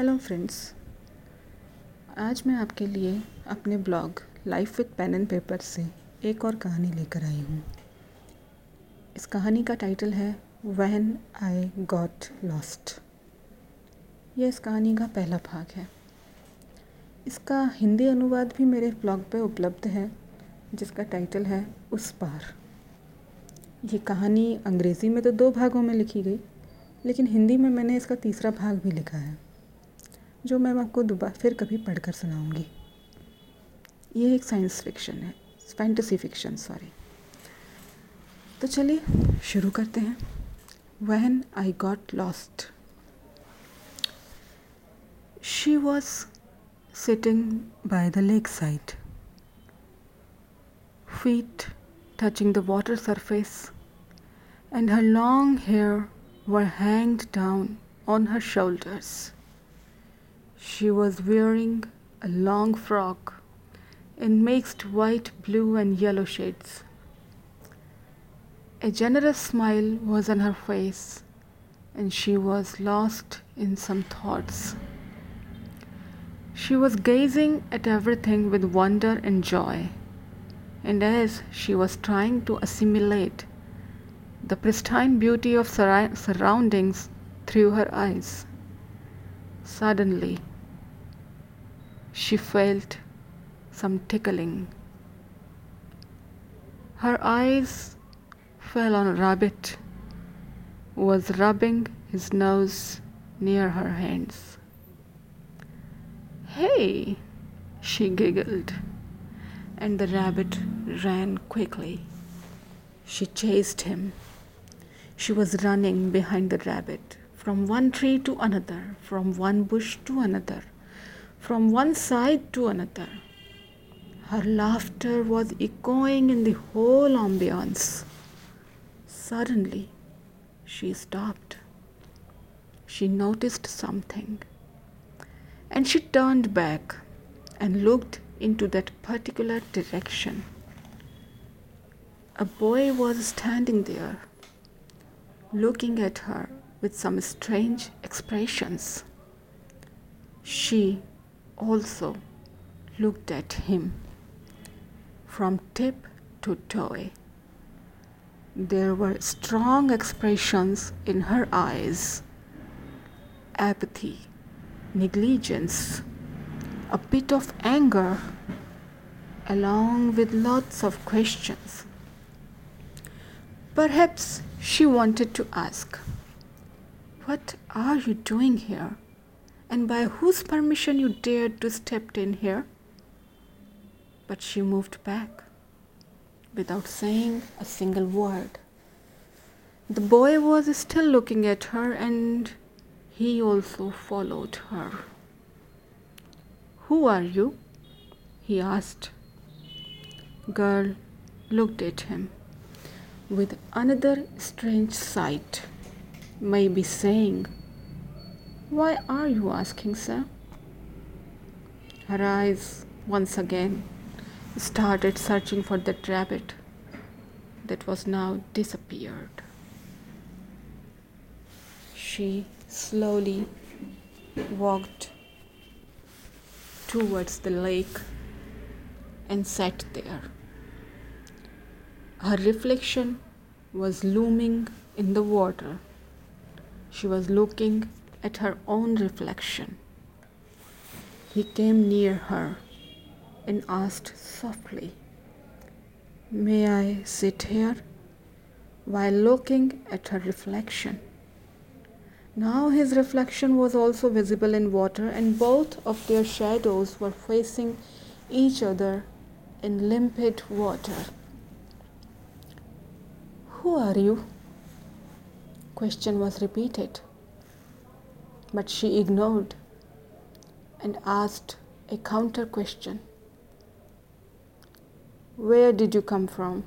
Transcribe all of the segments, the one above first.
Hello friends आज मैं आपके लिए अपने blog life with pen and paper से एक और कहानी लेकर आई हूँ। इस कहानी का टाइटल है वैन आई गॉट लॉस्ट यह इस कहानी का पहला भाग है। इसका हिंदी अनुवाद भी मेरे ब्लॉग पे उपलब्ध है, जिसका टाइटल है उस पार। ये कहानी अंग्रेज़ी में तो दो भागों में लिखी गई, लेकिन हिंदी में मैंने इसका तीसरा भाग भी लिखा है। जो मैं आपको दोबारा फिर कभी पढ़कर सुनाऊँगी। ये एक साइंस फिक्शन है फैंटेसी फिक्शन सॉरी तो चलिए, शुरू करते हैं। When I got lost she was sitting by the lake side feet touching the water surface and her long hair were hanged down on her shoulders. She was wearing a long frock in mixed white, blue, and yellow shades. A generous smile was on her face, and she was lost in some thoughts. She was gazing at everything with wonder and joy, and as she was trying to assimilate the pristine beauty of sur- surroundings through her eyes. Suddenly, she felt some tickling. Her eyes fell on a rabbit who was rubbing his nose near her hands. Hey, she giggled, and the rabbit ran quickly. She chased him she was running behind the rabbit from one tree to another, from one bush to another, from one side to another. Her laughter was echoing in the whole ambience. Suddenly, she stopped. She noticed something. And she turned back and looked into that particular direction. A boy was standing there looking at her with some strange expressions. She also looked at him from tip to toe. There were strong expressions in her eyes apathy, negligence, a bit of anger, along with lots of questions. Perhaps she wanted to ask, What are you doing here? And by whose permission you dared to step in here? But she moved back without saying a single word. The boy was still looking at her and he also followed her. Who are you? he asked. Girl looked at him with another strange sight, maybe saying, Why are you asking, sir? Her eyes once again started searching for that rabbit that was now disappeared. She slowly walked towards the lake and sat there. Her reflection was looming in the water. She was looking at her own reflection. He came near her and asked softly, May I sit here? while looking at her reflection. Now his reflection was also visible in water, and both of their shadows were facing each other in limpid water. Who are you? Question was repeated, but she ignored and asked a counter question. Where did you come from?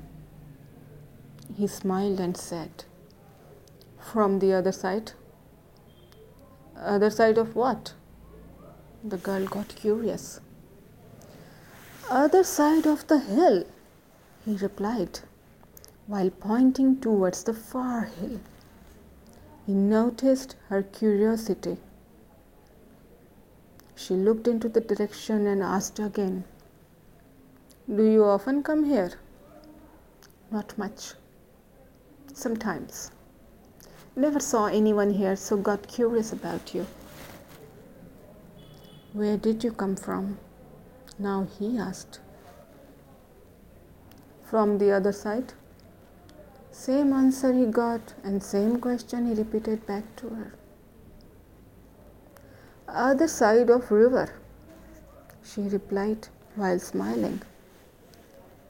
He smiled and said, From the other side. Other side of what? The girl got curious. Other side of the hill, he replied while pointing towards the far hill. He noticed her curiosity. She looked into the direction and asked again, Do you often come here? Not much. Sometimes. Never saw anyone here, so got curious about you. Where did you come from? Now he asked. From the other side. Same answer he got, and same question he repeated back to her. Other side of river she replied while smiling.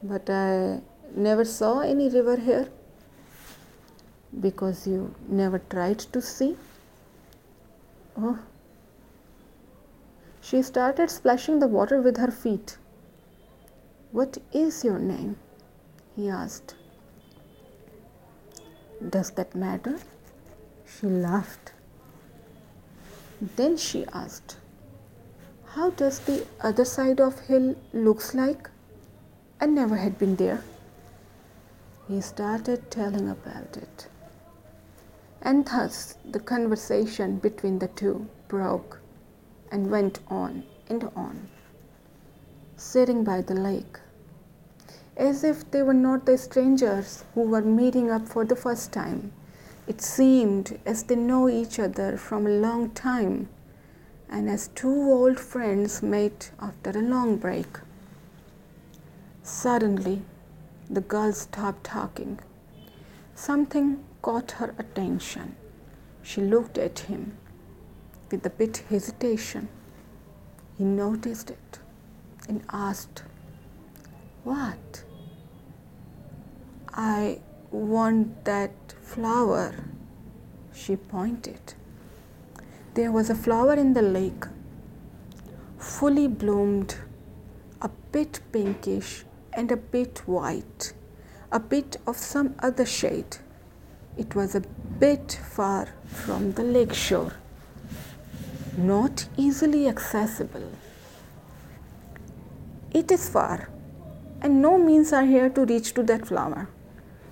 But i never saw any river here because you never tried to see. Oh. She started splashing the water with her feet. What is your name? he asked does that matter she laughed then she asked, How does the other side of hill looks like? I never had been there. He started telling about it. And thus the conversation between the two broke and went on and on, sitting by the lake, as if they were not the strangers who were meeting up for the first time it seemed as they know each other from a long time and as two old friends met after a long break. Suddenly, the girl stopped talking. Something caught her attention. She looked at him with a bit hesitation. He noticed it and asked, What? I want that flower, she pointed. There was a flower in the lake, fully bloomed, a bit pinkish and a bit white, a bit of some other shade. It was a bit far from the lake shore, not easily accessible. It is far, and no means are here to reach to that flower.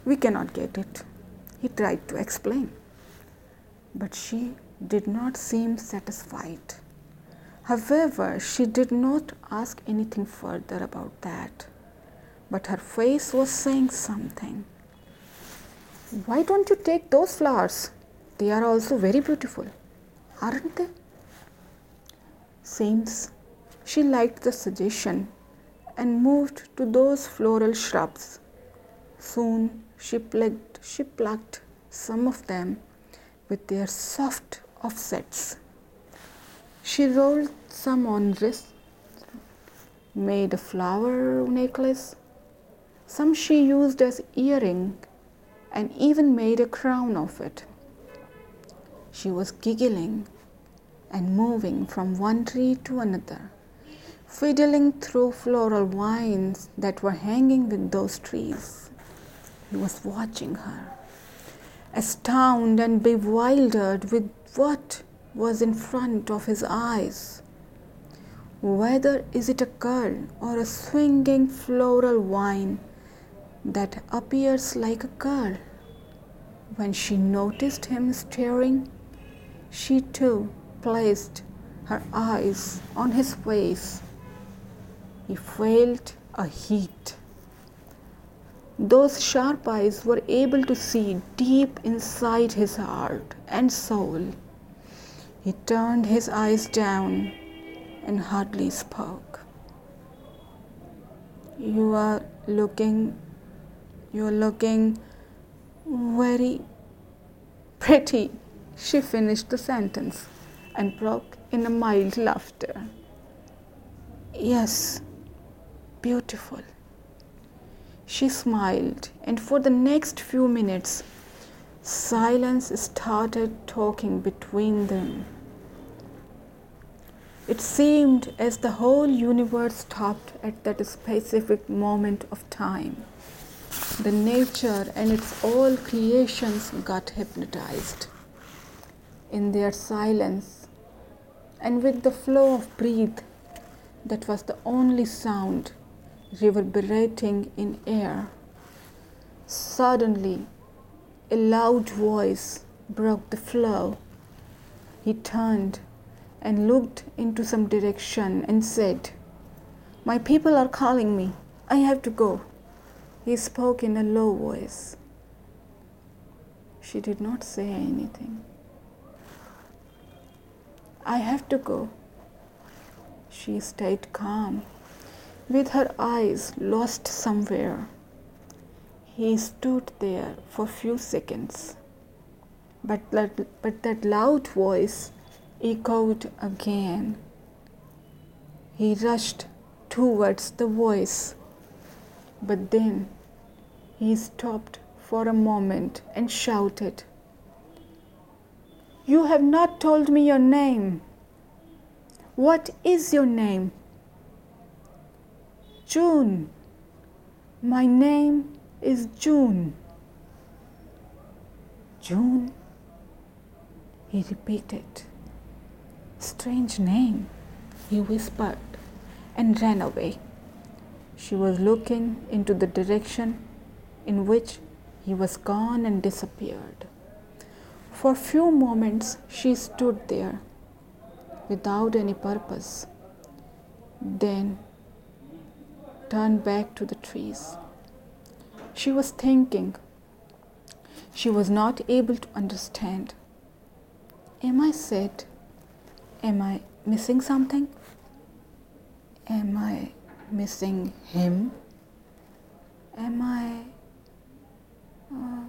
We cannot get it. He tried to explain. But she did not seem satisfied. However, she did not ask anything further about that. But her face was saying something. Why don't you take those flowers? They are also very beautiful, aren't they? Seems she liked the suggestion and moved to those floral shrubs. Soon she plucked, she plucked some of them with their soft offsets. She rolled some on wrist, made a flower necklace. Some she used as earring and even made a crown of it. She was giggling and moving from one tree to another, fiddling through floral vines that were hanging with those trees. He was watching her, astounded and bewildered with what was in front of his eyes. Whether is it a girl or a swinging floral vine that appears like a girl. When she noticed him staring, she too placed her eyes on his face. He felt a heat those sharp eyes were able to see deep inside his heart and soul. He turned his eyes down and hardly spoke. You are looking, you are looking very pretty. She finished the sentence and broke in a mild laughter. Yes, beautiful. She smiled, and for the next few minutes, silence started talking between them. It seemed as the whole universe stopped at that specific moment of time. The nature and its all creations got hypnotized. In their silence and with the flow of breath, that was the only sound reverberating in air. Suddenly, a loud voice broke the flow. He turned and looked into some direction and said, My people are calling me. I have to go. He spoke in a low voice. She did not say anything. I have to go. She stayed calm, with her eyes lost somewhere. He stood there for few seconds, but that, but that loud voice echoed again. He rushed towards the voice, but then he stopped for a moment and shouted, You have not told me your name. What is your name? June. My name is June. June? He repeated. Strange name, he whispered and ran away. She was looking into the direction in which he was gone and disappeared. For few moments she stood there without any purpose, then turned back to the trees. She was thinking. She was not able to understand. Am I sad? Am I missing something? Am I missing him? Am I uh,